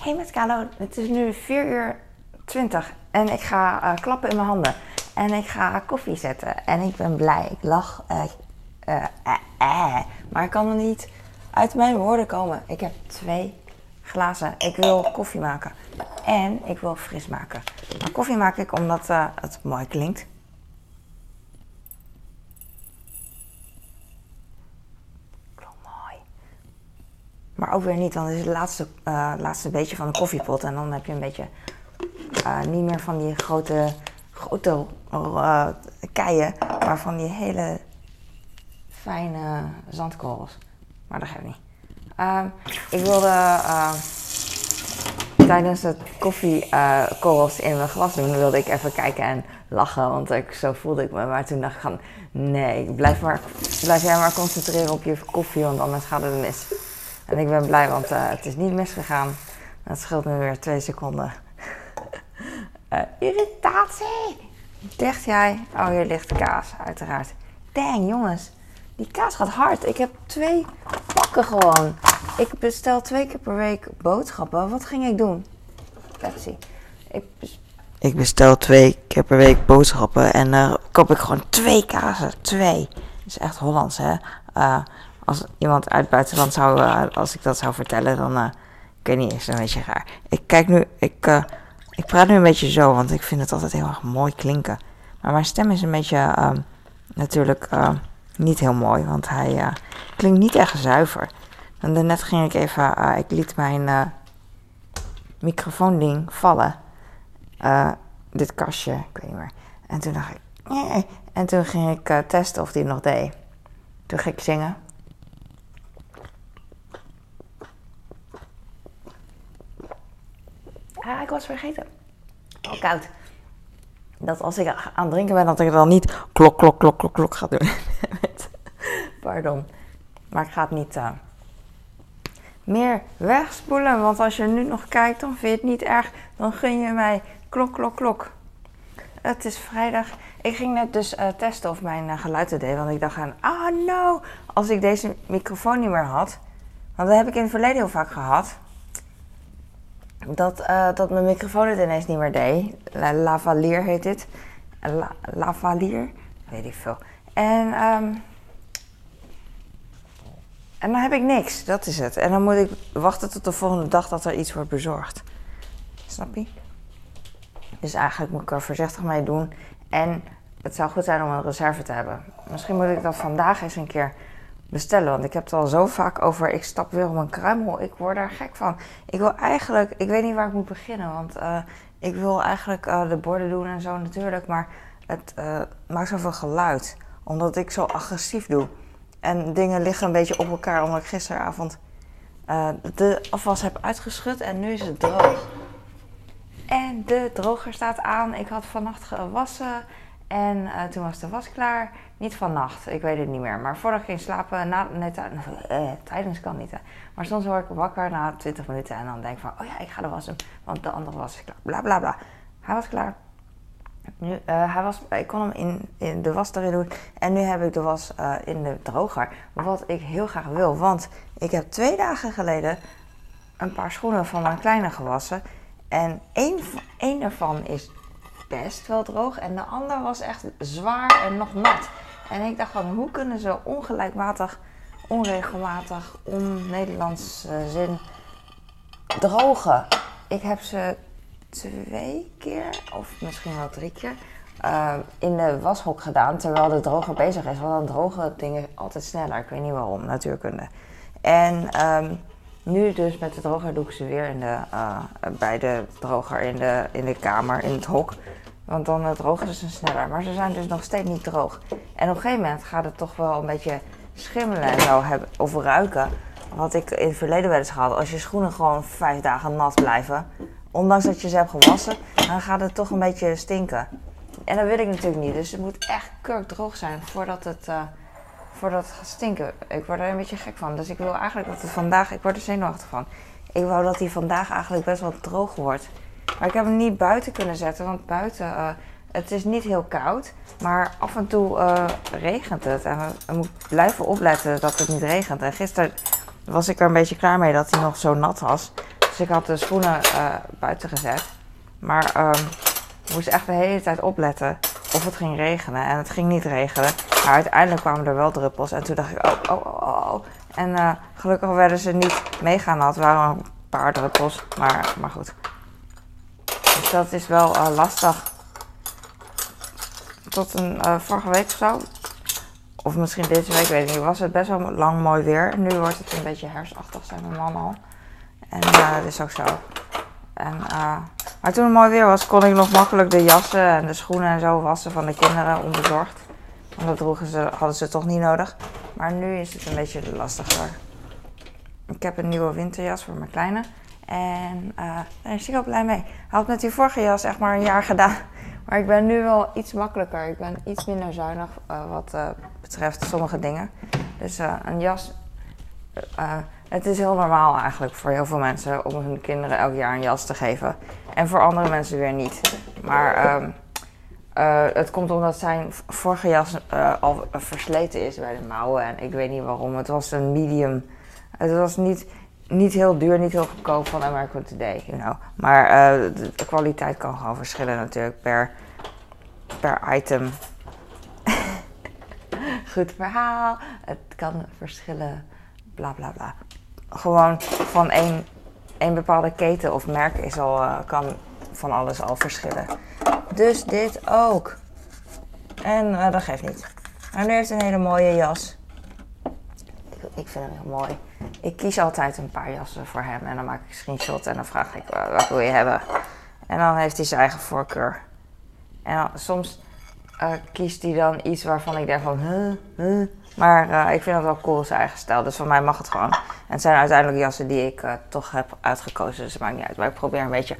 Hey met Kalo, het is nu 4 uur 20 en ik ga eh, klappen in mijn handen. En ik ga koffie zetten. En ik ben blij. Ik lach. eh, eh. Maar ik kan er niet uit mijn woorden komen. Ik heb twee glazen. Ik wil koffie maken. En ik wil fris maken. Maar koffie maak ik omdat het mooi klinkt. Maar ook weer niet, want het is het laatste, eh, laatste beetje van de koffiepot. En dan heb je een beetje eh, niet meer van die grote, grote eh, keien, maar van die hele fijne zandkorrels. Maar dat geeft niet. Ehm, ik wilde tijdens het koffiekorrels in mijn glas doen, wilde ik even kijken en lachen, want ik, zo voelde ik me. Maar toen dacht ik van, nee, blijf, maar, blijf jij maar concentreren op je koffie, want anders gaat het mis. En ik ben blij, want eh, het is niet misgegaan. Dat scheelt me weer twee seconden. Eh, irritatie! Dacht jij? Oh, hier ligt kaas, uiteraard. Dang, jongens. Die kaas gaat hard. Ik heb twee pakken gewoon. Ik bestel twee keer per week boodschappen. Wat ging ik doen? Pepsi. Ik, ik bestel twee keer per week boodschappen en dan koop ik gewoon twee kazen. Twee. Dat is echt Hollands, hè? Eh, als iemand uit het buitenland zou, eh, als ik dat zou vertellen, dan, eh, ik weet niet, is het een beetje raar. Ik kijk nu, ik, eh, ik praat nu een beetje zo, want ik vind het altijd heel erg mooi klinken. Maar mijn stem is een beetje, ehm, natuurlijk, eh, niet heel mooi, want hij klinkt niet echt zuiver. En daarnet ging ik even, ik liet mijn eh, microfoonding vallen. Dit kastje, ik weet niet meer. En toen dacht ik. En toen ging ik testen of die nog deed. Toen ging ik zingen. Ah, ik was vergeten. Oh, koud. Dat als ik aan het drinken ben, dat ik dan niet klok, klok, klok, klok, klok ga doen. Pardon. Maar ik ga het niet eh, meer wegspoelen. Want als je nu nog kijkt, dan vind je het niet erg. Dan gun je mij klok, klok, klok. Het is vrijdag. Ik ging net dus eh, testen of mijn eh, geluid deed. Want ik dacht aan, ah no, als ik deze microfoon niet meer had. Want dat heb ik in het verleden heel vaak gehad. Dat, eh, dat mijn microfoon het ineens niet meer deed. La- lavalier heet dit. La, lavalier? Weet ik veel. En, ehm, en dan heb ik niks. Dat is het. En dan moet ik wachten tot de volgende dag dat er iets wordt bezorgd. Snap je? Dus eigenlijk moet ik er voorzichtig mee doen. En het zou goed zijn om een reserve te hebben. Misschien moet ik dat vandaag eens een keer bestellen. Want ik heb het al zo vaak over. Ik stap weer op een kruimel. Ik word daar gek van. Ik wil eigenlijk. Ik weet niet waar ik moet beginnen. Want eh, ik wil eigenlijk eh, de borden doen en zo natuurlijk. Maar het eh, maakt zoveel geluid. Omdat ik zo agressief doe. En dingen liggen een beetje op elkaar. Omdat ik gisteravond de afwas heb uitgeschud. En nu is het droog. En de droger staat aan. Ik had vannacht gewassen. En eh, toen was de was klaar. Niet vannacht, ik weet het niet meer. Maar voordat ik ging slapen, na, eh, tijdens kan niet. Maar soms word ik wakker na 20 minuten en dan denk ik van, oh ja, ik ga de was doen. Want de andere was klaar. Bla bla bla. Hij was klaar. Nu, eh, hij was, ik kon hem in, in de was erin doen. En nu heb ik de was eh, in de droger. Wat ik heel graag wil. Want ik heb twee dagen geleden een paar schoenen van mijn kleine gewassen. En één, één daarvan is best wel droog. En de ander was echt zwaar en nog nat. En ik dacht van, hoe kunnen ze ongelijkmatig, onregelmatig, on-Nederlands eh, zin drogen? Ik heb ze twee keer, of misschien wel drie keer, eh, in de washok gedaan. Terwijl de droger bezig is. Want dan drogen dingen altijd sneller. Ik weet niet waarom, natuurkunde. En ehm, nu dus met de droger doe ik ze weer in de, eh, bij de droger in de, in de kamer, in het hok. Want dan eh, drogen ze sneller. Maar ze zijn dus nog steeds niet droog. En op een gegeven moment gaat het toch wel een beetje schimmelen en zo hebben, of ruiken. Wat ik in het verleden wel eens gehad. Als je schoenen gewoon vijf dagen nat blijven. Ondanks dat je ze hebt gewassen. Dan gaat het toch een beetje stinken. En dat wil ik natuurlijk niet. Dus het moet echt kurkdroog zijn voordat het, eh, voordat het gaat stinken. Ik word er een beetje gek van. Dus ik wil eigenlijk dat het vandaag... Ik word er zenuwachtig van. Ik wou dat hij vandaag eigenlijk best wel droog wordt. Maar ik heb hem niet buiten kunnen zetten. Want buiten... eh, het is niet heel koud. Maar af en toe eh, regent het. En we, we moeten blijven opletten dat het niet regent. En gisteren was ik er een beetje klaar mee dat hij nog zo nat was. Dus ik had de schoenen buiten gezet. Maar um, moest echt de hele tijd opletten of het ging regenen. En het ging niet regenen. Maar uiteindelijk kwamen er wel druppels. En toen dacht ik, oh, oh, oh, oh. En uh, gelukkig werden ze niet meegaan. Het waren een paar druppels. Maar, maar goed. Dus dat is wel uh, lastig. Tot een uh, vorige week of zo. Of misschien deze week, weet ik niet. Was het best wel lang mooi weer. Nu wordt het een beetje herfstachtig, zei mijn man al. En dat is ook zo. En, maar toen het mooi weer was, kon ik nog makkelijk de jassen en de schoenen en zo wassen van de kinderen onbezorgd. Want dat ze, hadden ze toch niet nodig. Maar nu is het een beetje lastiger. Ik heb een nieuwe winterjas voor mijn kleine. En uh, daar is hij ook blij mee. Hij had met die vorige jas echt maar een jaar gedaan. Maar ik ben nu wel iets makkelijker. Ik ben iets minder zuinig uh, wat uh, betreft sommige dingen. Dus een jas. Het is heel normaal eigenlijk voor heel veel mensen om hun kinderen elk jaar een jas te geven. En voor andere mensen weer niet. Maar um, uh, het komt omdat zijn vorige jas uh, al versleten is bij de mouwen. En ik weet niet waarom. Het was een medium. Het was niet, niet heel duur, niet heel goedkoop van American Today, you know. Maar de, de, kwaliteit kan gewoon verschillen natuurlijk per, per item. Goed verhaal. Het kan verschillen. Bla bla bla. Gewoon van één, één bepaalde keten of merk is al, kan van alles al verschillen. Dus dit ook. En uh, dat geeft niet. Maar nu heeft een hele mooie jas. Ik, vind hem heel mooi. Ik kies altijd een paar jassen voor hem. En dan maak ik een screenshot en dan vraag ik uh, wat wil je hebben. En dan heeft hij zijn eigen voorkeur. En soms kiest hij dan iets waarvan ik denk van... Huh, huh. Maar ik vind het wel cool, zijn eigen stijl. Dus van mij mag het gewoon. En het zijn uiteindelijk jassen die ik toch heb uitgekozen. Dus het maakt niet uit. Maar ik probeer een beetje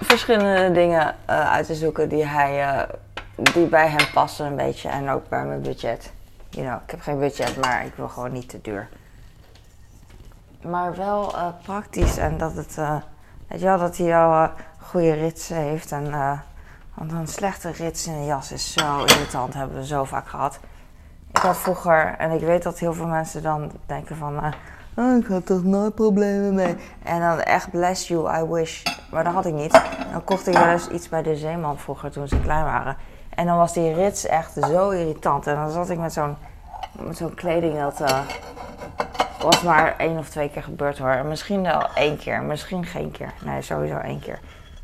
verschillende dingen uh, uit te zoeken die, hij, die bij hem passen een beetje. En ook bij mijn budget. You know, ik heb geen budget, maar ik wil gewoon niet te duur. Maar wel praktisch en dat het, weet je wel, dat hij al goede ritsen heeft. En, want een slechte rits in een jas is zo irritant, hebben we zo vaak gehad. Had vroeger, en ik weet dat heel veel mensen dan denken van Oh, ik had toch nooit problemen mee. En dan echt bless you, I wish. Maar dat had ik niet. Dan kocht ik wel eens iets bij de Zeeman vroeger toen ze klein waren. En dan was die rits echt zo irritant. En dan zat ik met zo'n zo'n kleding dat uh, was maar één of twee keer gebeurd hoor. Misschien wel één keer, misschien geen keer. Nee, sowieso één keer.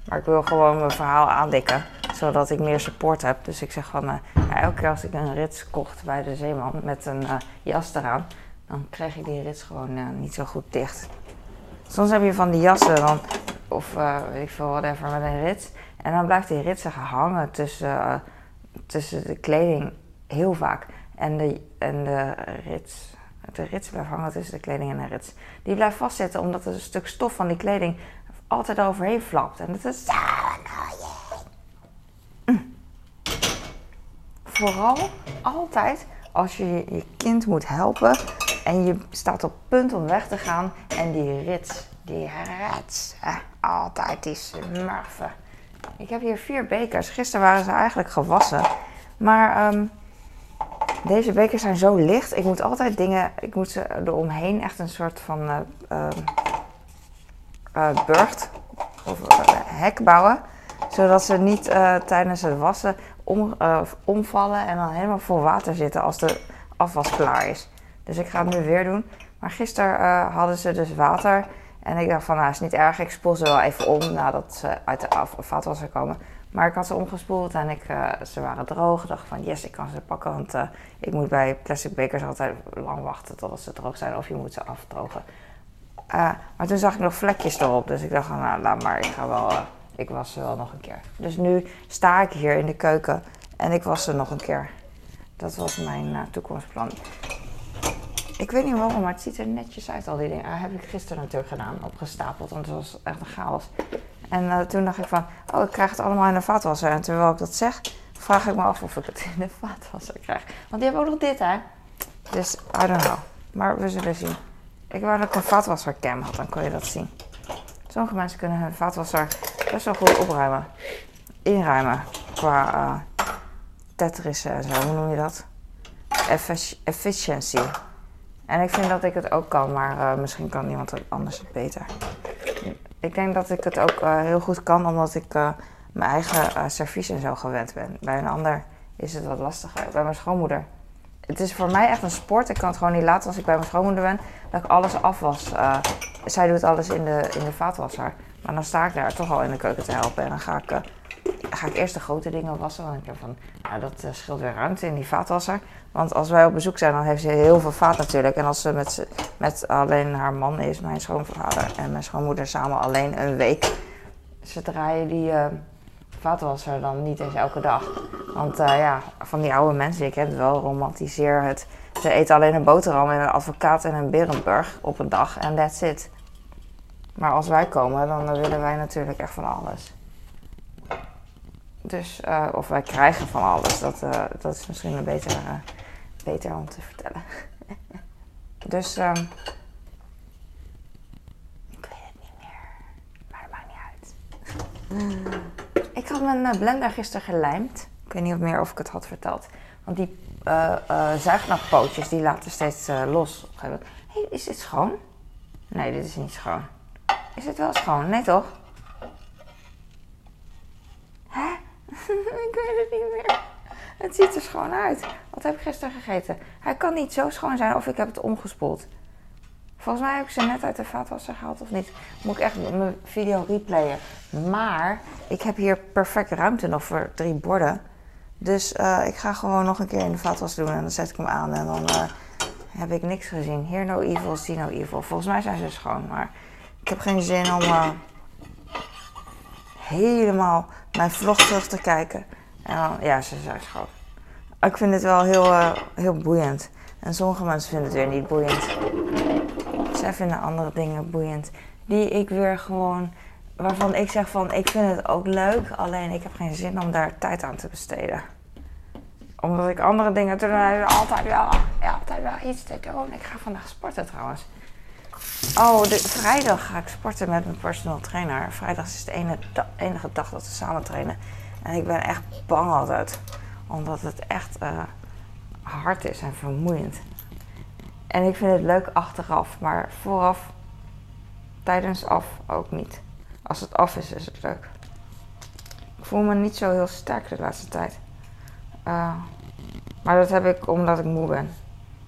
Maar ik wil gewoon mijn verhaal aandikken, zodat ik meer support heb. Dus ik zeg van, ja, elke keer als ik een rits kocht bij de Zeeman met een uh, jas eraan, dan krijg ik die rits gewoon uh, niet zo goed dicht. Soms heb je van die jassen dan, of weet ik veel, whatever, met een rits. En dan blijft die rits hangen tussen, tussen de kleding heel vaak. En de, en de rits, de rits blijft hangen tussen de kleding en de rits. Die blijft vastzitten omdat er een stuk stof van die kleding altijd overheen flapt. En dat is zo mm. Vooral altijd als je je kind moet helpen en je staat op punt om weg te gaan. En die rits, die rits, altijd die smurfen. Ik heb hier vier bekers. Gisteren waren ze eigenlijk gewassen. Maar um, deze bekers zijn zo licht. Ik moet altijd dingen, ik moet ze eromheen echt een soort van uh, of uh, hek bouwen. Zodat ze niet tijdens het wassen om, omvallen en dan helemaal vol water zitten als de afwas klaar is. Dus ik ga het nu weer doen. Maar gisteren uh, hadden ze dus water. En ik dacht van, nou is niet erg. Ik spoel ze wel even om nadat ze uit de vaatwasser komen. Maar ik had ze omgespoeld en ik, uh, ze waren droog. Ik dacht van, yes, ik kan ze pakken. Want ik moet bij plastic bekers altijd lang wachten totdat ze droog zijn. Of je moet ze afdrogen. maar toen zag ik nog vlekjes erop. Dus ik dacht van, nou laat maar. Ik ga wel, ik was ze wel nog een keer. Dus nu sta ik hier in de keuken. En ik was ze nog een keer. Dat was mijn toekomstplan. Ik weet niet waarom, maar het ziet er netjes uit, al die dingen. Dat heb ik gisteren natuurlijk gedaan, opgestapeld, want het was echt een chaos. En uh, toen dacht ik van, oh, ik krijg het allemaal in de vaatwasser. En terwijl ik dat zeg, vraag ik me af of ik het in de vaatwasser krijg. Want die hebben ook nog dit, hè? Dus, I don't know. Maar we zullen zien. Ik wou dat ik een vaatwassercam had, dan kon je dat zien. Sommige mensen kunnen hun vaatwasser best wel goed opruimen. Inruimen. Qua uh, tetrissen en zo, hoe noem je dat? Efficiency. En ik vind dat ik het ook kan, maar uh, misschien kan iemand anders het beter. ik denk dat ik het ook eh, heel goed kan omdat ik eh, mijn eigen servies en zo gewend ben. Bij een ander is het wat lastiger. Bij mijn schoonmoeder. Het is voor mij echt een sport. Ik kan het gewoon niet laten als ik bij mijn schoonmoeder ben. Dat ik alles afwas. zij doet alles in de, in de vaatwasser. Maar dan sta ik daar toch al in de keuken te helpen. En dan ga ik, ga ik eerst de grote dingen wassen. Want ik denk van, nou, dat scheelt weer ruimte in die vaatwasser. Want als wij op bezoek zijn, dan heeft ze heel veel vaat natuurlijk. En als ze met, met alleen haar man is, mijn schoonvader en mijn schoonmoeder samen alleen een week. Ze draaien die uh, vaatwasser dan niet eens elke dag. Want ja, van die oude mensen, ik heb het wel, romantiseer het. Ze eten alleen een boterham en een advocaat en een Berenburg op een dag en that's it. Maar als wij komen, dan willen wij natuurlijk echt van alles. Dus, uh, of wij krijgen van alles. Dat, dat is misschien een betere beter om te vertellen. dus um, ik weet het niet meer. Maar dat maakt niet uit. ik had mijn eh, blender gisteren gelijmd. Ik weet niet of meer of ik het had verteld. Want die zuignappootjes die laten steeds los. hey, is dit schoon? Nee, dit is niet schoon. Is het wel schoon? Nee toch? Hè? ik weet het niet meer. Het ziet er schoon uit. Wat heb ik gisteren gegeten? Hij kan niet zo schoon zijn of ik heb het omgespoeld. Volgens mij heb ik ze net uit de vaatwasser gehaald of niet. Moet ik echt mijn video replayen. Maar ik heb hier perfect ruimte nog voor drie borden. Dus uh, ik ga gewoon nog een keer in de vaatwasser doen en dan zet ik hem aan. En dan uh, heb ik niks gezien. Hier no evil, see no evil. Volgens mij zijn ze schoon, maar ik heb geen zin om uh, helemaal mijn vlog terug te kijken. En ja, ze zijn schoon. Ik vind het wel heel, uh, heel boeiend. En sommige mensen vinden het weer niet boeiend. Zij vinden andere dingen boeiend. Die ik weer gewoon. Waarvan ik zeg van ik vind het ook leuk. Alleen ik heb geen zin om daar tijd aan te besteden. Omdat ik andere dingen doe. Dan altijd wel, altijd wel iets te doen. Ik ga vandaag sporten trouwens. Oh, de, vrijdag ga ik sporten met mijn personal trainer. Vrijdag is de enige dag dat we samen trainen. En ik ben echt bang altijd. Omdat het echt uh, hard is en vermoeiend. En ik vind het leuk achteraf, maar vooraf, tijdens af ook niet. Als het af is, is het leuk. Ik voel me niet zo heel sterk de laatste tijd. Uh, maar dat heb ik omdat ik moe ben.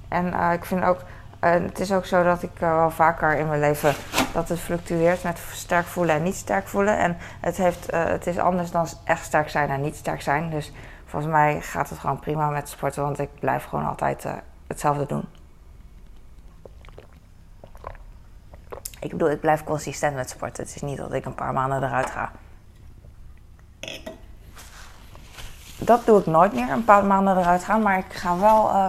En uh, ik vind ook en het is ook zo dat ik uh, wel vaker in mijn leven dat het fluctueert met sterk voelen en niet sterk voelen. En het, heeft, uh, het is anders dan echt sterk zijn en niet sterk zijn. Dus volgens mij gaat het gewoon prima met sporten, want ik blijf gewoon altijd uh, hetzelfde doen. Ik bedoel, ik blijf consistent met sporten. Het is niet dat ik een paar maanden eruit ga. Dat doe ik nooit meer, een paar maanden eruit gaan. Maar ik ga wel. Uh,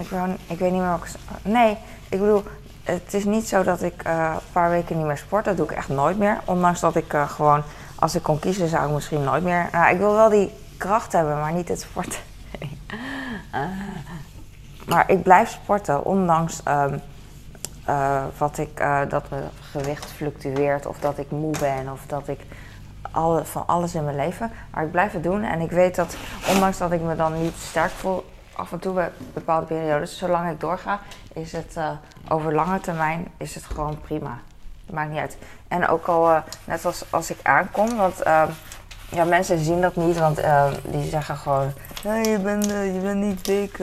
ik, ik weet niet meer wat ik... Nee, ik bedoel, het is niet zo dat ik uh, een paar weken niet meer sport. Dat doe ik echt nooit meer. Ondanks dat ik uh, gewoon, als ik kon kiezen, zou ik misschien nooit meer... Nou, ik wil wel die kracht hebben, maar niet het sporten. uh, maar ik blijf sporten, ondanks um, wat ik, dat mijn gewicht fluctueert... of dat ik moe ben, of dat ik... Alle, van alles in mijn leven. Maar ik blijf het doen en ik weet dat, ondanks dat ik me dan niet sterk voel, af en toe bij bepaalde periodes, zolang ik doorga, is het uh, over lange termijn is het gewoon prima. Maakt niet uit. En ook al, uh, net als als ik aankom, want uh, ja, mensen zien dat niet, want die zeggen gewoon, je, bent, je bent niet dik.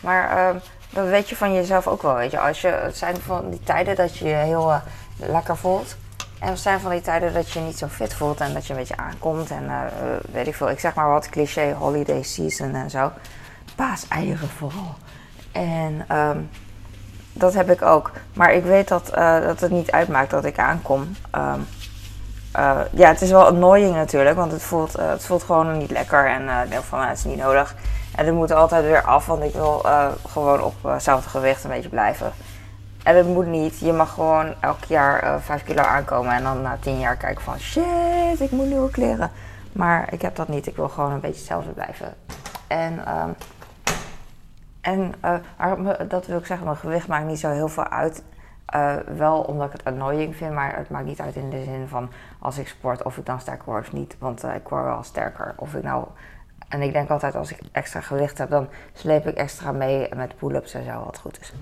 maar dat weet je van jezelf ook wel, weet je. Als je, het zijn van die tijden dat je je heel lekker voelt. En het zijn van die tijden dat je je niet zo fit voelt en dat je een beetje aankomt en weet ik veel. Ik zeg maar wat cliché, holiday season en zo paaseieren vooral. En um, dat heb ik ook. Maar ik weet dat, uh, dat het niet uitmaakt dat ik aankom. Um, uh, ja, het is wel annoying natuurlijk, want het voelt, uh, het voelt gewoon niet lekker. En ik denk van, nou, het is niet nodig. En het moet altijd weer af, want ik wil gewoon op hetzelfde gewicht een beetje blijven. En het moet niet. Je mag gewoon elk jaar 5 kilo aankomen en dan na 10 jaar kijken van shit, ik moet nieuwe kleren. Maar ik heb dat niet. Ik wil gewoon een beetje hetzelfde blijven. En um, en eh, dat wil ik zeggen, mijn gewicht maakt niet zo heel veel uit. Eh, wel omdat ik het annoying vind, maar het maakt niet uit in de zin van als ik sport of ik dan sterker word of niet. Want eh, ik word wel sterker. Of ik nou. En ik denk altijd als ik extra gewicht heb, dan sleep ik extra mee met pull-ups en zo, wat goed is.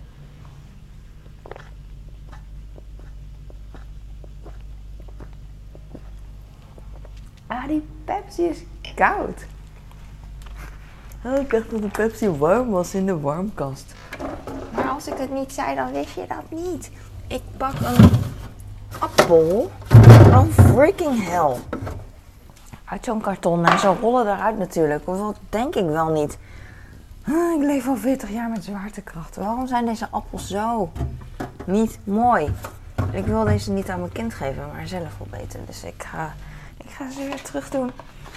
Ah, die Pepsi is koud. Oh, ik dacht dat de Pepsi warm was in de warmkast. Maar als ik het niet zei, dan wist je dat niet. Ik pak een appel. Oh, freaking hell. Uit zo'n karton en zo rollen eruit natuurlijk. Dat denk ik wel niet. Ah, ik leef al 40 jaar met zwaartekracht. Waarom zijn deze appels zo niet mooi? Ik wil deze niet aan mijn kind geven, maar zelf opeten. Dus ik ga, ik ga ze weer terug doen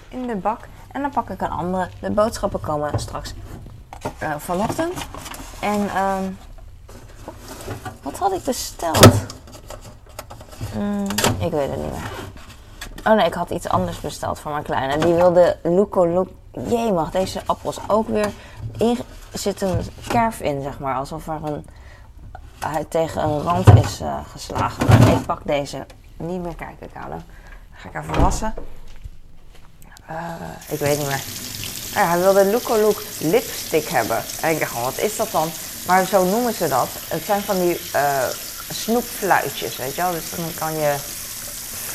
in de bak. En dan pak ik een andere. De boodschappen komen straks uh, vanochtend. En ehm wat had ik besteld? Mm, ik weet het niet meer. Oh nee, ik had iets anders besteld voor mijn kleine. Die wilde Luco Luc. Jee, mag deze appels ook weer. In, zit een kerf in, zeg maar. Alsof er een. Hij tegen een rand is uh, geslagen. Maar ik pak deze niet meer kijken, Kalo. Dan ga ik even wassen. Uh, ik weet niet meer. Ja, hij wilde Luco Look lipstick hebben. En ik dacht wat is dat dan? Maar zo noemen ze dat. Het zijn van die uh, snoepfluitjes, weet je wel. Dus dan kan je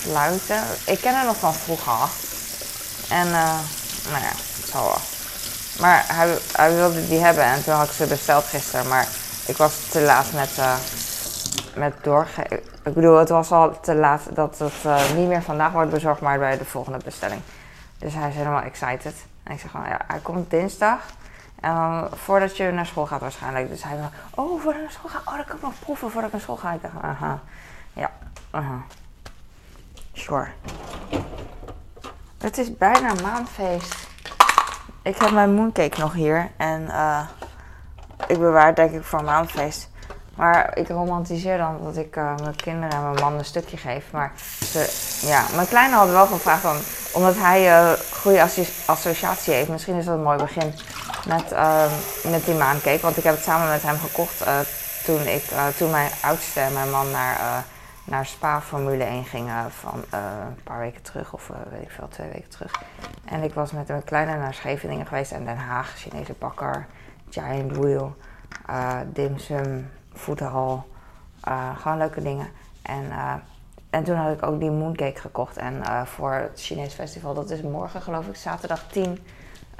fluiten. Ik ken het nog van vroeger. En, uh, nou ja, zo wel. Maar hij, hij, wilde die hebben en toen had ik ze besteld gisteren. Maar ik was te laat met, uh, met doorgeven. Ik bedoel, het was al te laat dat het niet meer vandaag wordt bezorgd, maar bij de volgende bestelling. Dus hij is helemaal excited. En ik zeg gewoon, ja, hij komt dinsdag. En voordat je naar school gaat waarschijnlijk. Dus hij van, oh, voordat ik naar school ga. Oh, dan kan ik nog proeven voordat ik naar school ga. Ik dacht, aha. Ja, aha. Sure. Het is bijna maanfeest. Ik heb mijn mooncake nog hier. En uh, ik bewaar denk ik voor maanfeest. Maar ik romantiseer dan dat ik uh, mijn kinderen en mijn man een stukje geef. Maar ja, mijn kleine had wel gevraagd dan, omdat hij uh, goede associatie heeft. Misschien is dat een mooi begin met, uh, met die maancake. Want ik heb het samen met hem gekocht toen, ik, toen mijn oudste en mijn man naar, naar Spa Formule 1 gingen van een paar weken terug. Of weet ik veel, twee weken terug. En ik was met mijn kleine naar Scheveningen geweest en Den Haag, Chinese bakker, Giant Wheel, dimsum voederhal. Uh, gewoon leuke dingen. En, uh, en toen had ik ook die mooncake gekocht. En uh, voor het Chinees festival, dat is morgen geloof ik, zaterdag 10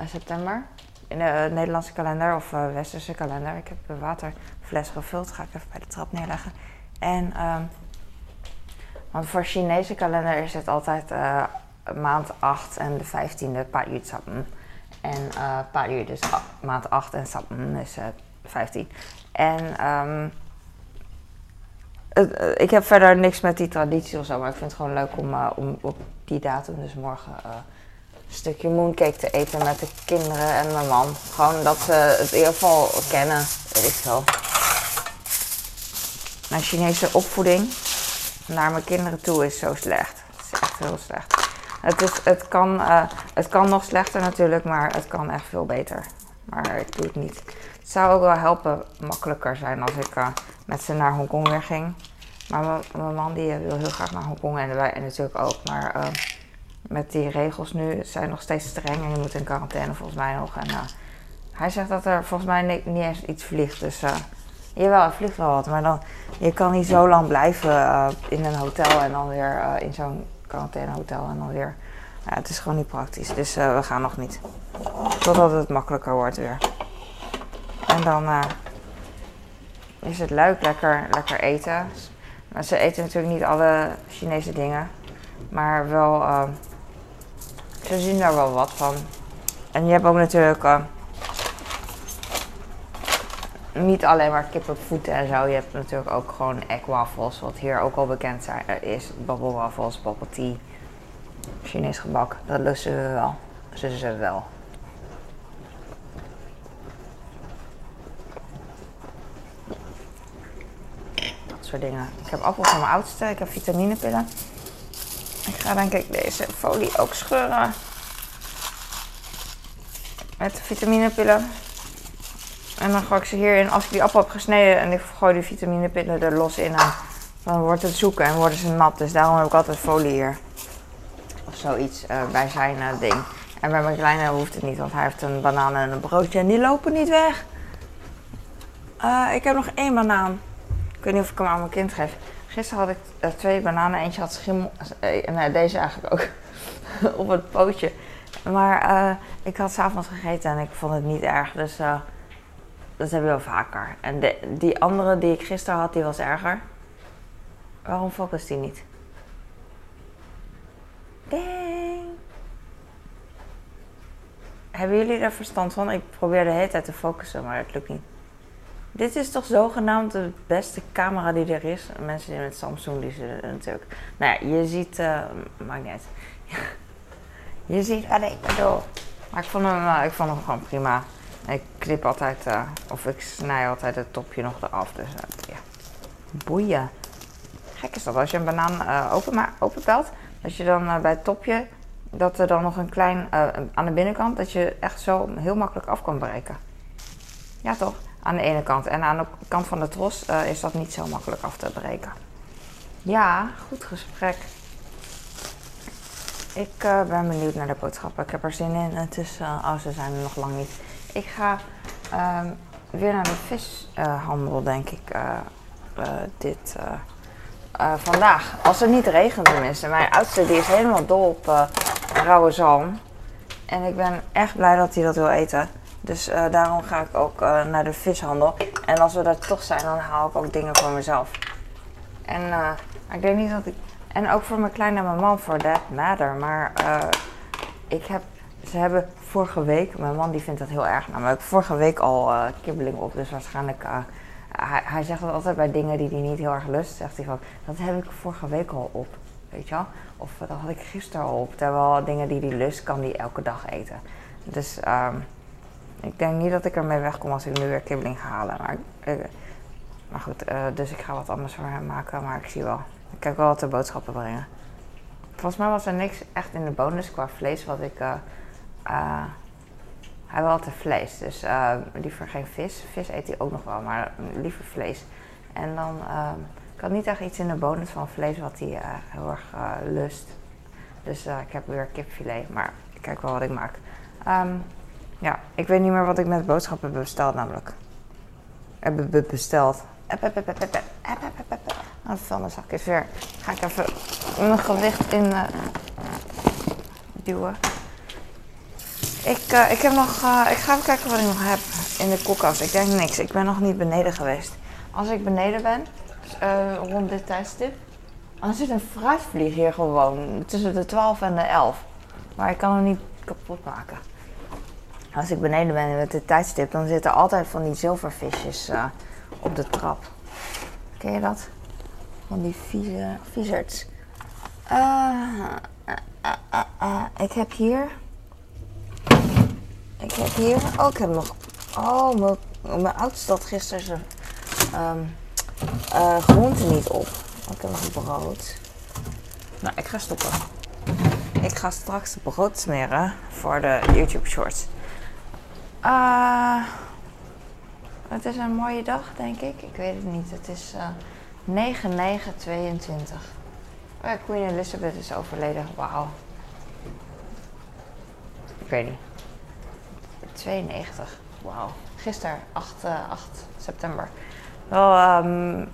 september. In de Nederlandse kalender of Westerse kalender. Ik heb een waterfles gevuld. Ga ik even bij de trap neerleggen. En, um, want voor Chinese kalender is het altijd maand 8 en de 15e Pa'yu Tsappen. En uh, Pa'yu dus maand 8 en Sappen is 15. En het, uh, ik heb verder niks met die traditie of zo, maar ik vind het gewoon leuk om, uh, om op die datum, dus morgen, uh, een stukje mooncake te eten met de kinderen en mijn man. Gewoon dat ze het in ieder geval kennen, weet ik veel. Mijn Chinese opvoeding naar mijn kinderen toe is zo slecht. Het is echt heel slecht. Het, is, het, kan, het kan nog slechter natuurlijk, maar het kan echt veel beter. Maar ik doe het niet. Het zou ook wel helpen, makkelijker zijn als ik uh, met ze naar Hongkong weer ging. Maar mijn man die wil heel graag naar Hongkong en wij natuurlijk ook. Maar uh, met die regels nu zijn nog steeds streng en je moet in quarantaine volgens mij nog. En uh, hij zegt dat er volgens mij niet, eens iets vliegt. Dus jawel, er vliegt wel wat. Maar dan, je kan niet zo lang blijven in een hotel en dan weer in zo'n quarantainehotel en dan weer... Het is gewoon niet praktisch. Dus we gaan nog niet. Totdat het makkelijker wordt weer. En dan uh, is het leuk, lekker, lekker eten. Maar ze eten natuurlijk niet alle Chinese dingen. Maar wel, uh, ze zien daar wel wat van. En je hebt ook natuurlijk uh, niet alleen maar kippenvoeten en zo. Je hebt natuurlijk ook gewoon eggwaffels, wat hier ook al bekend is. Bubble waffles, bubble tea, Chinees gebak. Dat lusten we wel. Ze ze wel. Dingen. Ik heb appel van mijn oudste, ik heb vitaminepillen. Ik ga denk ik deze folie ook scheuren. Met de vitaminepillen. En dan gooi ik ze hierin, als ik die appel heb gesneden en ik gooi die vitaminepillen er los in, dan wordt het zoeken en worden ze nat. Dus daarom heb ik altijd folie hier. Of zoiets uh, bij zijn uh, ding. En bij mijn kleine hoeft het niet, want hij heeft een banaan en een broodje en die lopen niet weg. Uh, ik heb nog één banaan. Ik weet niet of ik hem aan mijn kind geef. Gisteren had ik twee bananen. Eentje had schimmel. eh, nou, deze eigenlijk ook. op het pootje. Maar eh, ik had s'avonds gegeten en ik vond het niet erg. Dus eh, dat heb je wel vaker. En de, die andere die ik gisteren had, die was erger. Waarom focust die niet? Ding. Hebben jullie er verstand van? Ik probeer de hele tijd te focussen, maar het lukt niet. Dit is toch zogenaamd de beste camera die er is? Mensen die met Samsung, die zullen natuurlijk... Nou ja, je ziet... eh maakt niet. Je ziet wat ik bedoel. Maar ik vond hem, eh, ik vond hem gewoon prima. Ik knip altijd, eh, of ik snij altijd het topje nog eraf. Dus eh, ja, boeien. Gek is dat, als je een banaan open, ma- openpelt, dat je dan bij het topje, dat er dan nog een klein, aan de binnenkant, dat je echt zo heel makkelijk af kan breken. Ja toch? Aan de ene kant. En aan de kant van de tros eh, is dat niet zo makkelijk af te breken. Ja, goed gesprek. Ik eh, ben benieuwd naar de boodschappen. Ik heb er zin in. Het is, eh, oh, ze zijn er nog lang niet. Ik ga ehm, weer naar de vishandel, denk ik, dit vandaag. Als het niet regent tenminste. Mijn oudste die is helemaal dol op rauwe zalm. En ik ben echt blij dat hij dat wil eten. Dus eh, daarom ga ik ook eh, naar de vishandel. En als we daar toch zijn, dan haal ik ook dingen voor mezelf. En eh, ik denk niet dat ik. En ook voor mijn kleine en mijn man, voor that matter. Maar ik heb. Ze hebben vorige week. Mijn man die vindt dat heel erg. Namelijk vorige week al kibbeling op. Dus waarschijnlijk. hij, hij zegt dat altijd bij dingen die hij niet heel erg lust. Zegt hij van. Dat heb ik vorige week al op. Weet je wel? Of dat had ik gisteren al op. Terwijl dingen die hij lust, kan hij elke dag eten. Dus ehm, ik denk niet dat ik ermee wegkom als ik nu weer kibbeling ga halen. Maar, maar goed, eh, dus ik ga wat anders voor hem maken. Maar ik zie wel. Ik kijk wel wat de boodschappen brengen. Volgens mij was er niks echt in de bonus qua vlees wat ik. eh, eh, hij wil altijd vlees, dus liever geen vis. Vis eet hij ook nog wel, maar liever vlees. En dan, ehm, ik had niet echt iets in de bonus van vlees wat hij heel erg lust. Dus ik heb weer kipfilet, maar ik kijk wel wat ik maak. Ehm, ja, ik weet niet meer wat ik met boodschappen heb besteld namelijk. Heb besteld. Een de vuilniszak is weer. Ga ik even mijn gewicht in uh, duwen. Ik, uh, ik, heb nog, uh, ik ga even kijken wat ik nog heb in de koelkast. Ik denk niks. Ik ben nog niet beneden geweest. Als ik beneden ben, dus, rond dit tijdstip, dan zit een fruitvlieg hier gewoon tussen de 12 en de 11. Maar ik kan hem niet kapot maken. Als ik beneden ben met dit tijdstip, dan zitten altijd van die zilvervisjes eh, op de trap. Ken je dat? Van die vieze, viezerts. Eh, eh, ik heb hier. Ik heb hier. Oh, ik heb nog. Oh, mijn, mijn oudste had gisteren zijn ehm eh, groenten niet op. Ik heb nog brood. Nou, ik ga stoppen. Ik ga straks brood smeren voor de YouTube Shorts. Ah, het is een mooie dag, denk ik. Ik weet het niet. Het is eh 9-9-22. Oh Queen Elizabeth is overleden. Wauw. Ik weet niet. 92. Wauw. Gisteren, 8, eh, 8 september. Wel ehm,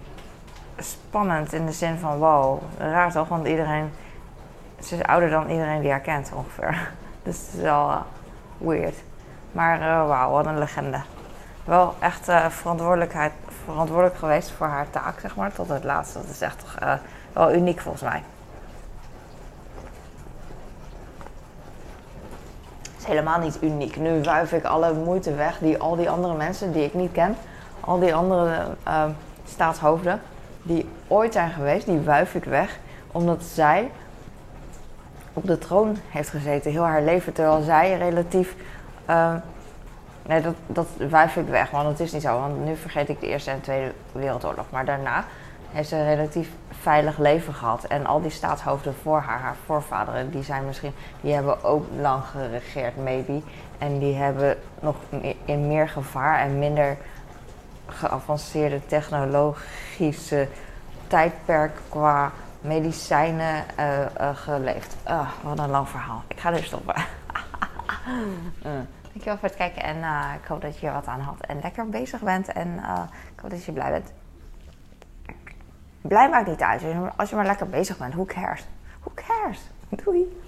spannend in de zin van wow. Raar toch? Want iedereen... Ze is ouder dan iedereen die haar kent ongeveer. Dus het is wel eh, weird. Maar eh, wauw, wat een legende. Wel echt eh, verantwoordelijkheid, verantwoordelijk geweest voor haar taak, zeg maar, tot het laatste. Dat is echt eh, wel uniek volgens mij. is helemaal niet uniek. Nu wuif ik alle moeite weg die al die andere mensen die ik niet ken, al die andere staatshoofden die ooit zijn geweest, die wuif ik weg. Omdat zij op de troon heeft gezeten heel haar leven, terwijl zij relatief. Eh, nee, dat, dat wuif ik weg, want het is niet zo. Want nu vergeet ik de Eerste en Tweede Wereldoorlog. Maar daarna heeft ze een relatief veilig leven gehad. En al die staatshoofden voor haar, haar voorvaderen, die zijn misschien, die hebben ook lang geregeerd, maybe. En die hebben nog in meer gevaar en minder geavanceerde technologische tijdperk qua medicijnen eh, eh, geleefd. Ah, wat een lang verhaal. Ik ga er stoppen. Dankjewel voor het kijken en eh, ik hoop dat je er wat aan had en lekker bezig bent. En eh, ik hoop dat je blij bent. blij maakt niet uit. Als je maar lekker bezig bent, who cares? Who cares? Doei!